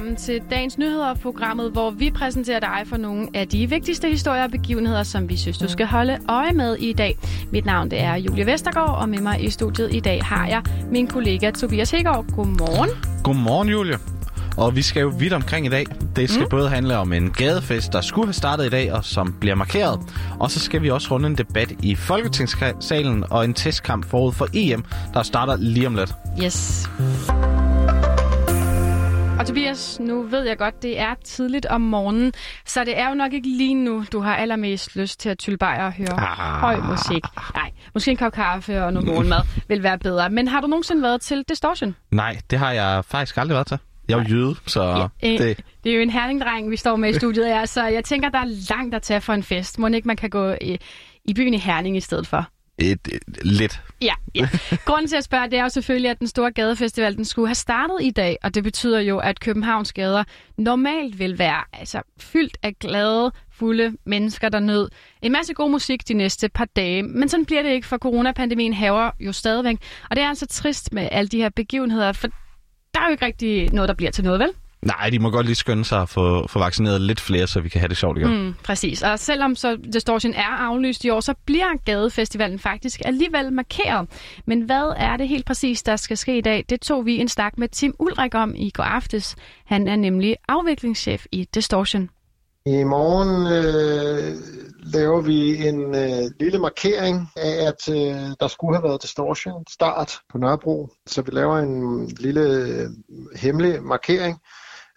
velkommen til dagens nyheder, programmet, hvor vi præsenterer dig for nogle af de vigtigste historier og begivenheder, som vi synes, du skal holde øje med i dag. Mit navn det er Julie Vestergaard, og med mig i studiet i dag har jeg min kollega Tobias Hegård. Godmorgen. Godmorgen, Julie. Og vi skal jo vidt omkring i dag. Det skal mm. både handle om en gadefest, der skulle have startet i dag, og som bliver markeret. Og så skal vi også runde en debat i Folketingssalen og en testkamp forud for EM, der starter lige om lidt. Yes. Og Tobias, nu ved jeg godt, det er tidligt om morgenen, så det er jo nok ikke lige nu, du har allermest lyst til at tylle og høre ah. høj musik. Nej, måske en kop kaffe og noget morgenmad vil være bedre. Men har du nogensinde været til Distortion? Nej, det har jeg faktisk aldrig været til. Jeg er jo jøde, så ja, øh, det... Det er jo en herningdreng, vi står med i studiet her, så jeg tænker, der er langt at tage for en fest. Må ikke man kan gå i, i byen i Herning i stedet for? Et, et, lidt. Ja, ja. Grunden til at spørge, det er jo selvfølgelig, at den store gadefestival, den skulle have startet i dag, og det betyder jo, at Københavns gader normalt vil være altså, fyldt af glade, fulde mennesker, der nød en masse god musik de næste par dage. Men sådan bliver det ikke, for coronapandemien haver jo stadigvæk. Og det er altså trist med alle de her begivenheder, for der er jo ikke rigtig noget, der bliver til noget, vel? Nej, de må godt lige skynde sig at få, få vaccineret lidt flere, så vi kan have det sjovt igen. Mm, præcis. Og selvom så Distortion er aflyst i år, så bliver Gadefestivalen faktisk alligevel markeret. Men hvad er det helt præcis, der skal ske i dag? Det tog vi en snak med Tim Ulrik om i går aftes. Han er nemlig afviklingschef i Distortion. I morgen øh, laver vi en øh, lille markering af, at øh, der skulle have været distortion start på Nørrebro. Så vi laver en lille øh, hemmelig markering,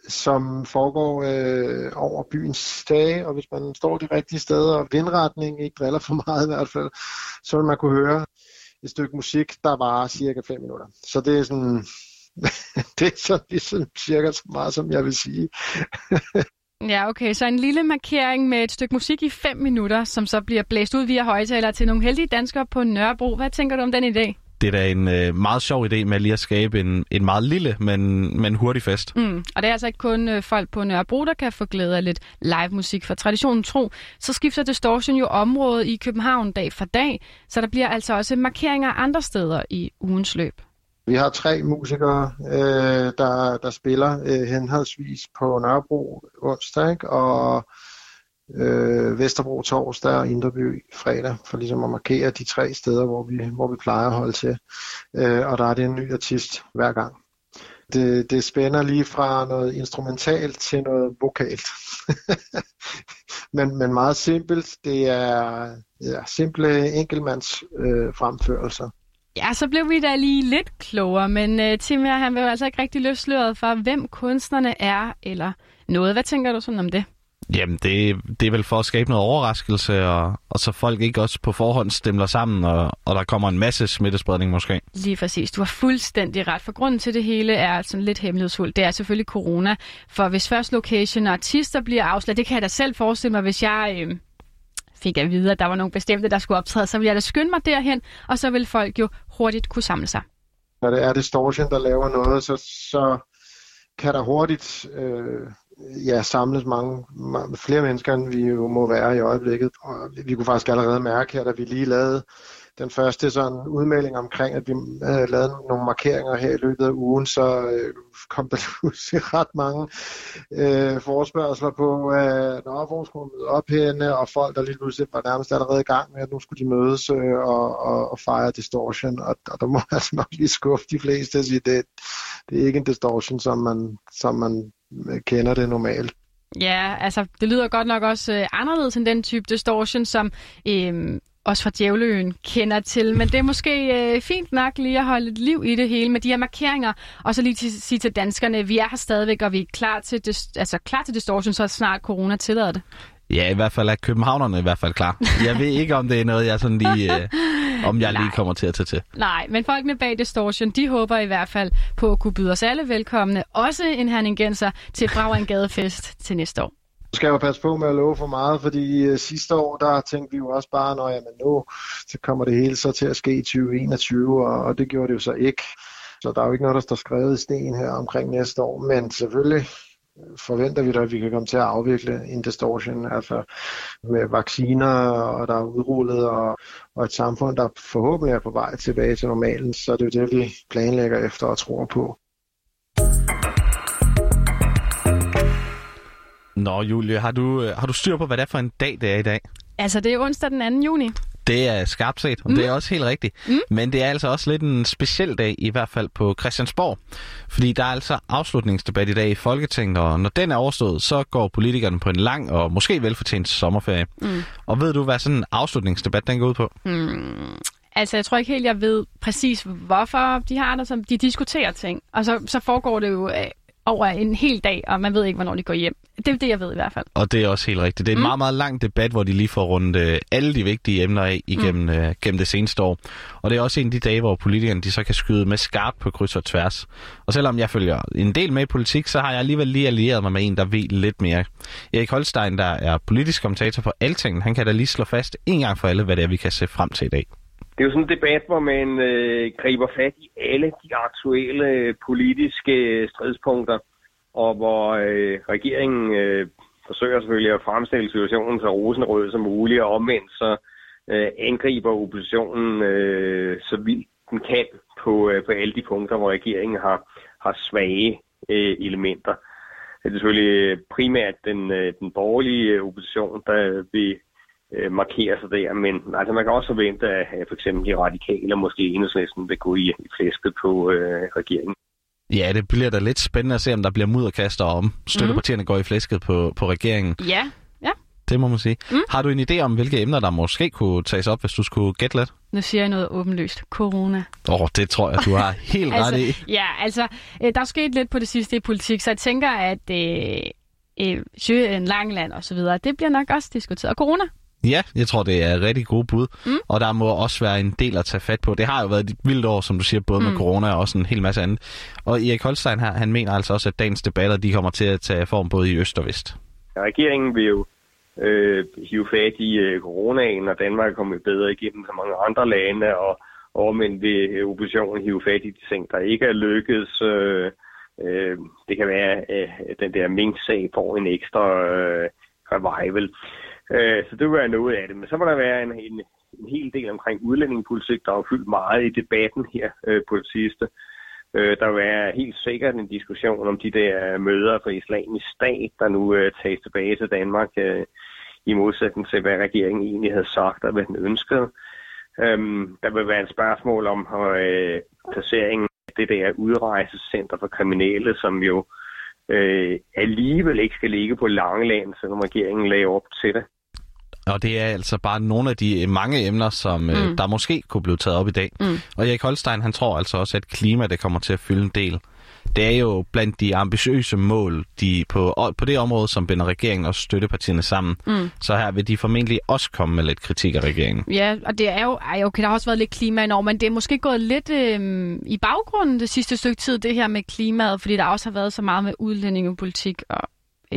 som foregår øh, over byens dage, og hvis man står de rigtige steder, og vindretning ikke driller for meget i hvert fald, så vil man kunne høre et stykke musik, der var cirka 5 minutter. Så det er sådan, det er sådan ligesom cirka så meget, som jeg vil sige. Ja, okay. Så en lille markering med et stykke musik i 5 minutter, som så bliver blæst ud via højtaler til nogle heldige danskere på Nørrebro. Hvad tænker du om den idé? Det er da en øh, meget sjov idé med lige at skabe en, en meget lille, men, men hurtig fest. Mm. Og det er altså ikke kun øh, folk på Nørrebro, der kan få glæde af lidt live musik. For traditionen tro, så skifter Distortion jo område i København dag for dag, så der bliver altså også markeringer andre steder i ugens løb. Vi har tre musikere, øh, der, der spiller øh, henholdsvis på Nørrebro onsdag ikke? og øh, Vesterbro torsdag og Indreby fredag, for ligesom at markere de tre steder, hvor vi, hvor vi plejer at holde til. Øh, og der er det en ny artist hver gang. Det, det spænder lige fra noget instrumentalt til noget vokalt. men, men meget simpelt. Det er ja, simple enkeltmands øh, fremførelser. Ja, så blev vi da lige lidt klogere, men øh, Tim her, han vil jo altså ikke rigtig løsløret for, hvem kunstnerne er, eller noget. Hvad tænker du sådan om det? Jamen, det, det er vel for at skabe noget overraskelse, og, og så folk ikke også på forhånd stemler sammen, og, og der kommer en masse smittespredning måske. Lige præcis. Du har fuldstændig ret, for grunden til det hele er sådan lidt hemmelighedsfuldt. Det er selvfølgelig corona, for hvis først location og artister bliver afsløret, det kan jeg da selv forestille mig, hvis jeg... Øh, fik at vide, at der var nogle bestemte, der skulle optræde, så ville jeg da skynde mig derhen, og så vil folk jo hurtigt kunne samle sig. Når det er Distortion, der laver noget, så, så kan der hurtigt øh, ja, samlet mange, mange, flere mennesker, end vi jo må være i øjeblikket. Og vi kunne faktisk allerede mærke her, da vi lige lavede den første sådan udmelding omkring, at vi havde lavede nogle markeringer her i løbet af ugen, så øh, kom der pludselig ret mange øh, forspørgseler på, at øh, hvor skulle møde op henne, og folk, der lige pludselig var nærmest allerede i gang med, at nu skulle de mødes øh, og, og, og fejre distortion, og, og der må altså nok lige skuffe de fleste og sige, det, det er ikke en distortion, som man, som man kender det normalt. Ja, altså det lyder godt nok også øh, anderledes end den type distortion, som øh, også fra Djævleøen kender til. Men det er måske øh, fint nok lige at holde et liv i det hele med de her markeringer. Og så lige til, sige til danskerne, vi er her stadigvæk, og vi er klar til, altså, klar til distortion, så snart corona tillader det. Ja, i hvert fald er københavnerne i hvert fald klar. Jeg ved ikke, om det er noget, jeg sådan lige... Øh, om jeg lige kommer til at tage til. Nej, men folkene bag Distortion, de håber i hvert fald på at kunne byde os alle velkomne. Også en herningenser til Brav Gadefest til næste år skal jeg jo passe på med at love for meget, fordi uh, sidste år, der tænkte vi jo også bare, når jamen nu så kommer det hele så til at ske i 2021, og, og det gjorde det jo så ikke. Så der er jo ikke noget, der står skrevet i sten her omkring næste år, men selvfølgelig forventer vi da, at vi kan komme til at afvikle en distortion, altså med vacciner, og der er udrullet, og, og et samfund, der forhåbentlig er på vej tilbage til normalen, så det er det, vi planlægger efter og tror på. Nå, Julie, har du, har du styr på, hvad det er for en dag, det er i dag? Altså, det er onsdag den 2. juni. Det er skarpt set, og mm. det er også helt rigtigt. Mm. Men det er altså også lidt en speciel dag, i hvert fald på Christiansborg. Fordi der er altså afslutningsdebat i dag i Folketinget, og når den er overstået, så går politikerne på en lang og måske velfortjent sommerferie. Mm. Og ved du, hvad sådan en afslutningsdebat den går ud på? Mm. Altså, jeg tror ikke helt, jeg ved præcis, hvorfor de har det, som de diskuterer ting. Og så, så foregår det jo øh, over en hel dag, og man ved ikke, hvornår de går hjem. Det er det, jeg ved i hvert fald. Og det er også helt rigtigt. Det er en mm. meget, meget lang debat, hvor de lige får rundt øh, alle de vigtige emner af igennem mm. øh, gennem det seneste år. Og det er også en af de dage, hvor politikerne de så kan skyde med skarpt på kryds og tværs. Og selvom jeg følger en del med i politik, så har jeg alligevel lige allieret mig med en, der ved lidt mere. Erik Holstein, der er politisk kommentator for Alting, han kan da lige slå fast en gang for alle, hvad det er, vi kan se frem til i dag. Det er jo sådan en debat, hvor man øh, griber fat i alle de aktuelle øh, politiske øh, stridspunkter og hvor øh, regeringen øh, forsøger selvfølgelig at fremstille situationen så rosenrød som muligt, og omvendt så øh, angriber oppositionen øh, så vildt den kan på, øh, på alle de punkter, hvor regeringen har, har svage øh, elementer. Det er selvfølgelig primært den, øh, den borgerlige øh, opposition, der vil øh, markere sig der, men altså, man kan også forvente, at for eksempel de radikale, måske enhedslisten, vil gå i, i flæsket på øh, regeringen. Ja, det bliver da lidt spændende at se, om der bliver mudderkaster om støttepartierne mm. går i flæsket på, på regeringen. Ja, ja. Det må man sige. Mm. Har du en idé om, hvilke emner, der måske kunne tages op, hvis du skulle gætte lidt? Nu siger jeg noget åbenlyst. Corona. Åh, oh, det tror jeg, du har helt altså, ret i. Ja, altså, øh, der er sket lidt på det sidste i politik, så jeg tænker, at øh, øh, Sjøen, Langland og så videre, det bliver nok også diskuteret. Og corona, Ja, jeg tror, det er et rigtig gode bud. Mm. Og der må også være en del at tage fat på. Det har jo været et vildt år, som du siger, både mm. med corona og også en hel masse andet. Og Erik Holstein her, han mener altså også, at dagens debatter, de kommer til at tage form både i øst og vest. Regeringen vil jo øh, hive fat i øh, coronaen, og Danmark er kommet bedre igennem så mange andre lande, og omvendt vil oppositionen hive fat i de ting, der ikke er lykkedes. Øh, øh, det kan være, at øh, den der mink-sag får en ekstra øh, revival. Øh, så det vil være noget af det. Men så må der være en, en, en hel del omkring udlændingepolitik, der har fyldt meget i debatten her øh, på det sidste. Øh, der vil være helt sikkert en diskussion om de der møder for islamisk stat, der nu øh, tages tilbage til Danmark, øh, i modsætning til, hvad regeringen egentlig havde sagt og hvad den ønskede. Øhm, der vil være et spørgsmål om øh, placeringen af det der udrejsecenter for kriminelle, som jo øh, alligevel ikke skal ligge på Langeland, selvom regeringen lagde op til det. Og det er altså bare nogle af de mange emner, som øh, mm. der måske kunne blive taget op i dag. Mm. Og Erik Holstein, han tror altså også, at klima det kommer til at fylde en del. Det er jo blandt de ambitiøse mål de på, på det område, som binder regeringen og støttepartierne sammen. Mm. Så her vil de formentlig også komme med lidt kritik af regeringen. Ja, og det er jo, ej, okay, der har også været lidt klima over, men det er måske gået lidt øh, i baggrunden det sidste stykke tid, det her med klimaet, fordi der også har været så meget med udlændingepolitik og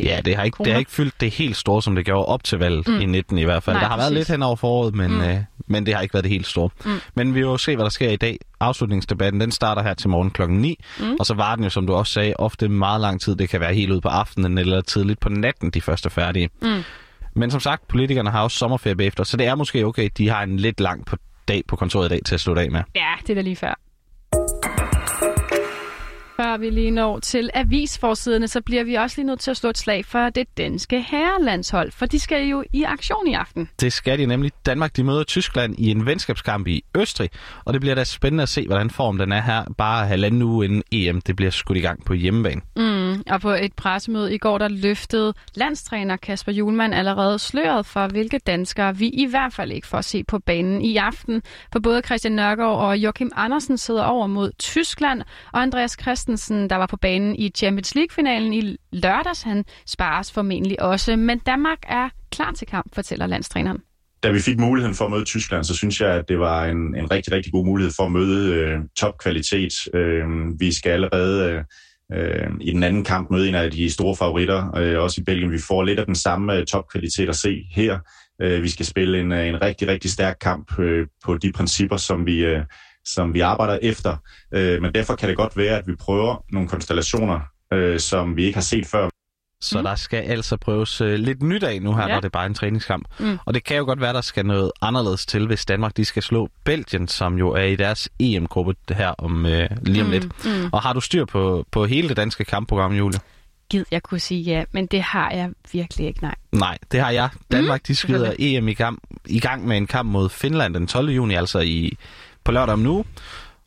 Ja, det har, ikke, det har ikke fyldt det helt store, som det gjorde op til valget mm. i 19 i hvert fald. Nej, der har præcis. været lidt hen over foråret, men, mm. øh, men det har ikke været det helt store. Mm. Men vi vil jo se, hvad der sker i dag. Afslutningsdebatten, den starter her til morgen klokken 9, mm. og så var den jo, som du også sagde, ofte meget lang tid. Det kan være helt ud på aftenen eller tidligt på natten, de første færdige. Mm. Men som sagt, politikerne har også sommerferie bagefter, så det er måske okay, de har en lidt lang dag på kontoret i dag til at slutte af med. Ja, det er da lige før. Før vi lige når til avisforsiderne, så bliver vi også lige nødt til at slå et slag for det danske herrelandshold, for de skal jo i aktion i aften. Det skal de nemlig. Danmark de møder Tyskland i en venskabskamp i Østrig, og det bliver da spændende at se, hvordan form den er her, bare halvanden uge inden EM det bliver skudt i gang på hjemmebane. Mm, og på et pressemøde i går, der løftede landstræner Kasper Julemand allerede sløret for, hvilke danskere vi i hvert fald ikke får se på banen i aften. For både Christian Nørgaard og Joachim Andersen sidder over mod Tyskland, og Andreas Christ Carstensen, der var på banen i Champions League-finalen i lørdags, han spares formentlig også. Men Danmark er klar til kamp, fortæller landstræneren. Da vi fik muligheden for at møde Tyskland, så synes jeg, at det var en, en rigtig, rigtig god mulighed for at møde øh, topkvalitet. Øh, vi skal allerede øh, i den anden kamp møde en af de store favoritter, øh, også i Belgien. Vi får lidt af den samme øh, topkvalitet at se her. Øh, vi skal spille en, øh, en rigtig, rigtig stærk kamp øh, på de principper, som vi, øh, som vi arbejder efter. Øh, men derfor kan det godt være, at vi prøver nogle konstellationer, øh, som vi ikke har set før. Så mm. der skal altså prøves øh, lidt nyt af nu her, ja. når det er bare en træningskamp. Mm. Og det kan jo godt være, der skal noget anderledes til, hvis Danmark de skal slå Belgien, som jo er i deres EM-gruppe her om øh, lige om mm. lidt. Mm. Og har du styr på, på hele det danske kampprogram, Julie? gid, jeg kunne sige ja, men det har jeg virkelig ikke, nej. Nej, det har jeg. Danmark, de skyder EM i gang, i gang med en kamp mod Finland den 12. juni, altså i, på lørdag om nu.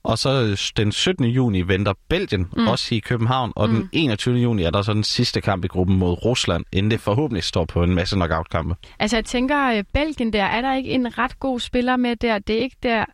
Og så den 17. juni venter Belgien, mm. også i København. Og mm. den 21. juni er der så den sidste kamp i gruppen mod Rusland, inden det forhåbentlig står på en masse knockout-kampe. Altså jeg tænker, øh, Belgien der, er der ikke en ret god spiller med der? Det er ikke der,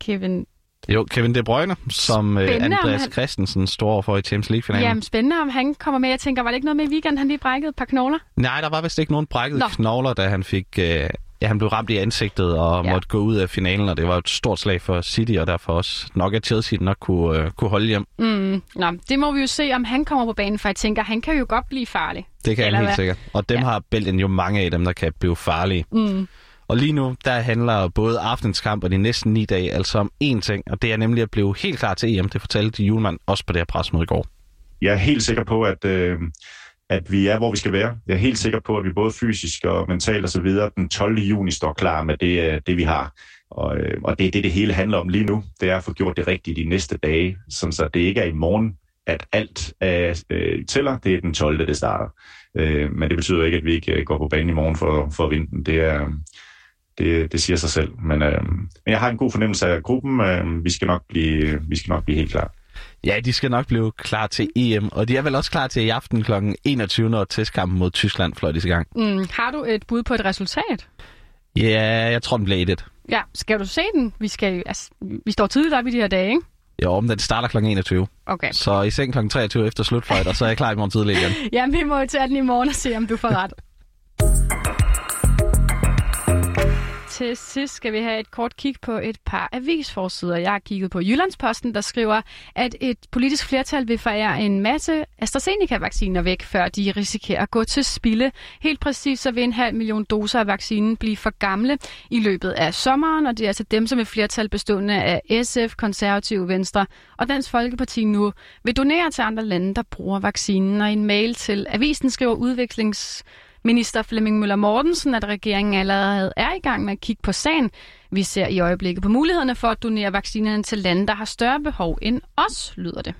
Kevin jo, Kevin De Bruyne, som øh, spændende, Andreas han... Christensen står for i Champions League-finalen. Jamen, spændende, om han kommer med. Jeg tænker, var det ikke noget med i weekenden, han lige brækkede et par knogler? Nej, der var vist ikke nogen brækket Nå. knogler, da han fik... Øh, ja, han blev ramt i ansigtet og ja. måtte gå ud af finalen, og det var et stort slag for City, og derfor også nok at Chelsea nok kunne, øh, kunne holde hjem. Mm, nå, det må vi jo se, om han kommer på banen, for jeg tænker, han kan jo godt blive farlig. Det kan Eller han helt hvad? sikkert. Og dem ja. har Belgien jo mange af dem, der kan blive farlige. Mm. Og lige nu, der handler både aftens kamp og de næste ni dage altså om én ting, og det er nemlig at blive helt klar til EM. Det fortalte Julemand også på det her presmøde i går. Jeg er helt sikker på, at, øh, at vi er, hvor vi skal være. Jeg er helt sikker på, at vi både fysisk og mentalt osv. den 12. juni står klar med det, øh, det vi har. Og, øh, og det er det, det hele handler om lige nu. Det er at få gjort det rigtigt de næste dage, så det ikke er i morgen, at alt er, øh, tæller. Det er den 12. det starter. Øh, men det betyder ikke, at vi ikke går på banen i morgen for, for at vinde den. Det er, det, det siger sig selv. Men, øh, men jeg har en god fornemmelse af gruppen. Øh, vi, skal nok blive, vi skal nok blive helt klar. Ja, de skal nok blive klar til EM, og de er vel også klar til i aften kl. 21, når testkampen mod Tyskland fløjtes i gang. Mm, har du et bud på et resultat? Ja, jeg tror, den bliver 1 Ja, skal du se den? Vi, skal, altså, vi står tidligt op i de her dage, ikke? Jo, men den starter kl. 21. Okay. Så i seng kl. 23 efter slutfløjt, og så er jeg klar i morgen tidlig igen. ja, vi må jo tage den i morgen og se, om du får ret. til sidst skal vi have et kort kig på et par avisforsider. Jeg har kigget på Jyllandsposten, der skriver, at et politisk flertal vil forære en masse AstraZeneca-vacciner væk, før de risikerer at gå til spilde. Helt præcis så vil en halv million doser af vaccinen blive for gamle i løbet af sommeren, og det er altså dem, som et flertal bestående af SF, Konservative, Venstre og Dansk Folkeparti nu vil donere til andre lande, der bruger vaccinen. Og i en mail til avisen skriver udvekslings Minister Flemming Møller Mortensen, at regeringen allerede er i gang med at kigge på sagen. Vi ser i øjeblikket på mulighederne for at donere vaccinerne til lande, der har større behov end os, lyder det.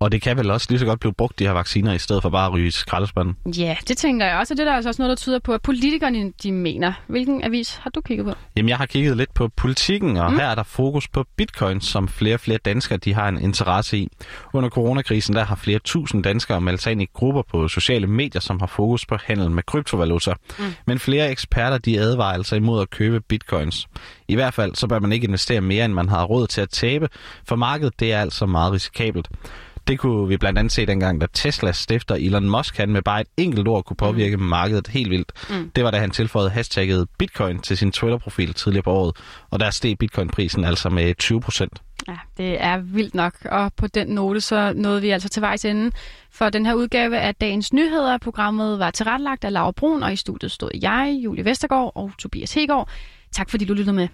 Og det kan vel også lige så godt blive brugt, de her vacciner, i stedet for bare at ryge skraldespanden? Ja, det tænker jeg også, og det er der altså også noget, der tyder på, at politikerne de mener. Hvilken avis har du kigget på? Jamen, jeg har kigget lidt på politikken, og mm. her er der fokus på bitcoin, som flere og flere danskere de har en interesse i. Under coronakrisen der har flere tusind danskere meldt sig ind i grupper på sociale medier, som har fokus på handel med kryptovaluta. Mm. Men flere eksperter de advarer altså imod at købe bitcoins. I hvert fald så bør man ikke investere mere, end man har råd til at tabe, for markedet det er altså meget risikabelt. Det kunne vi blandt andet se dengang, da Teslas stifter Elon Musk han med bare et enkelt ord kunne påvirke mm. markedet helt vildt. Mm. Det var da han tilføjede hashtagget Bitcoin til sin Twitter-profil tidligere på året, og der steg Bitcoin-prisen altså med 20 procent. Ja, det er vildt nok, og på den note så nåede vi altså til vejs ende for den her udgave af Dagens Nyheder. Programmet var tilrettelagt af Laura Brun, og i studiet stod jeg, Julie Vestergaard og Tobias Hegård. Tak fordi du lyttede med.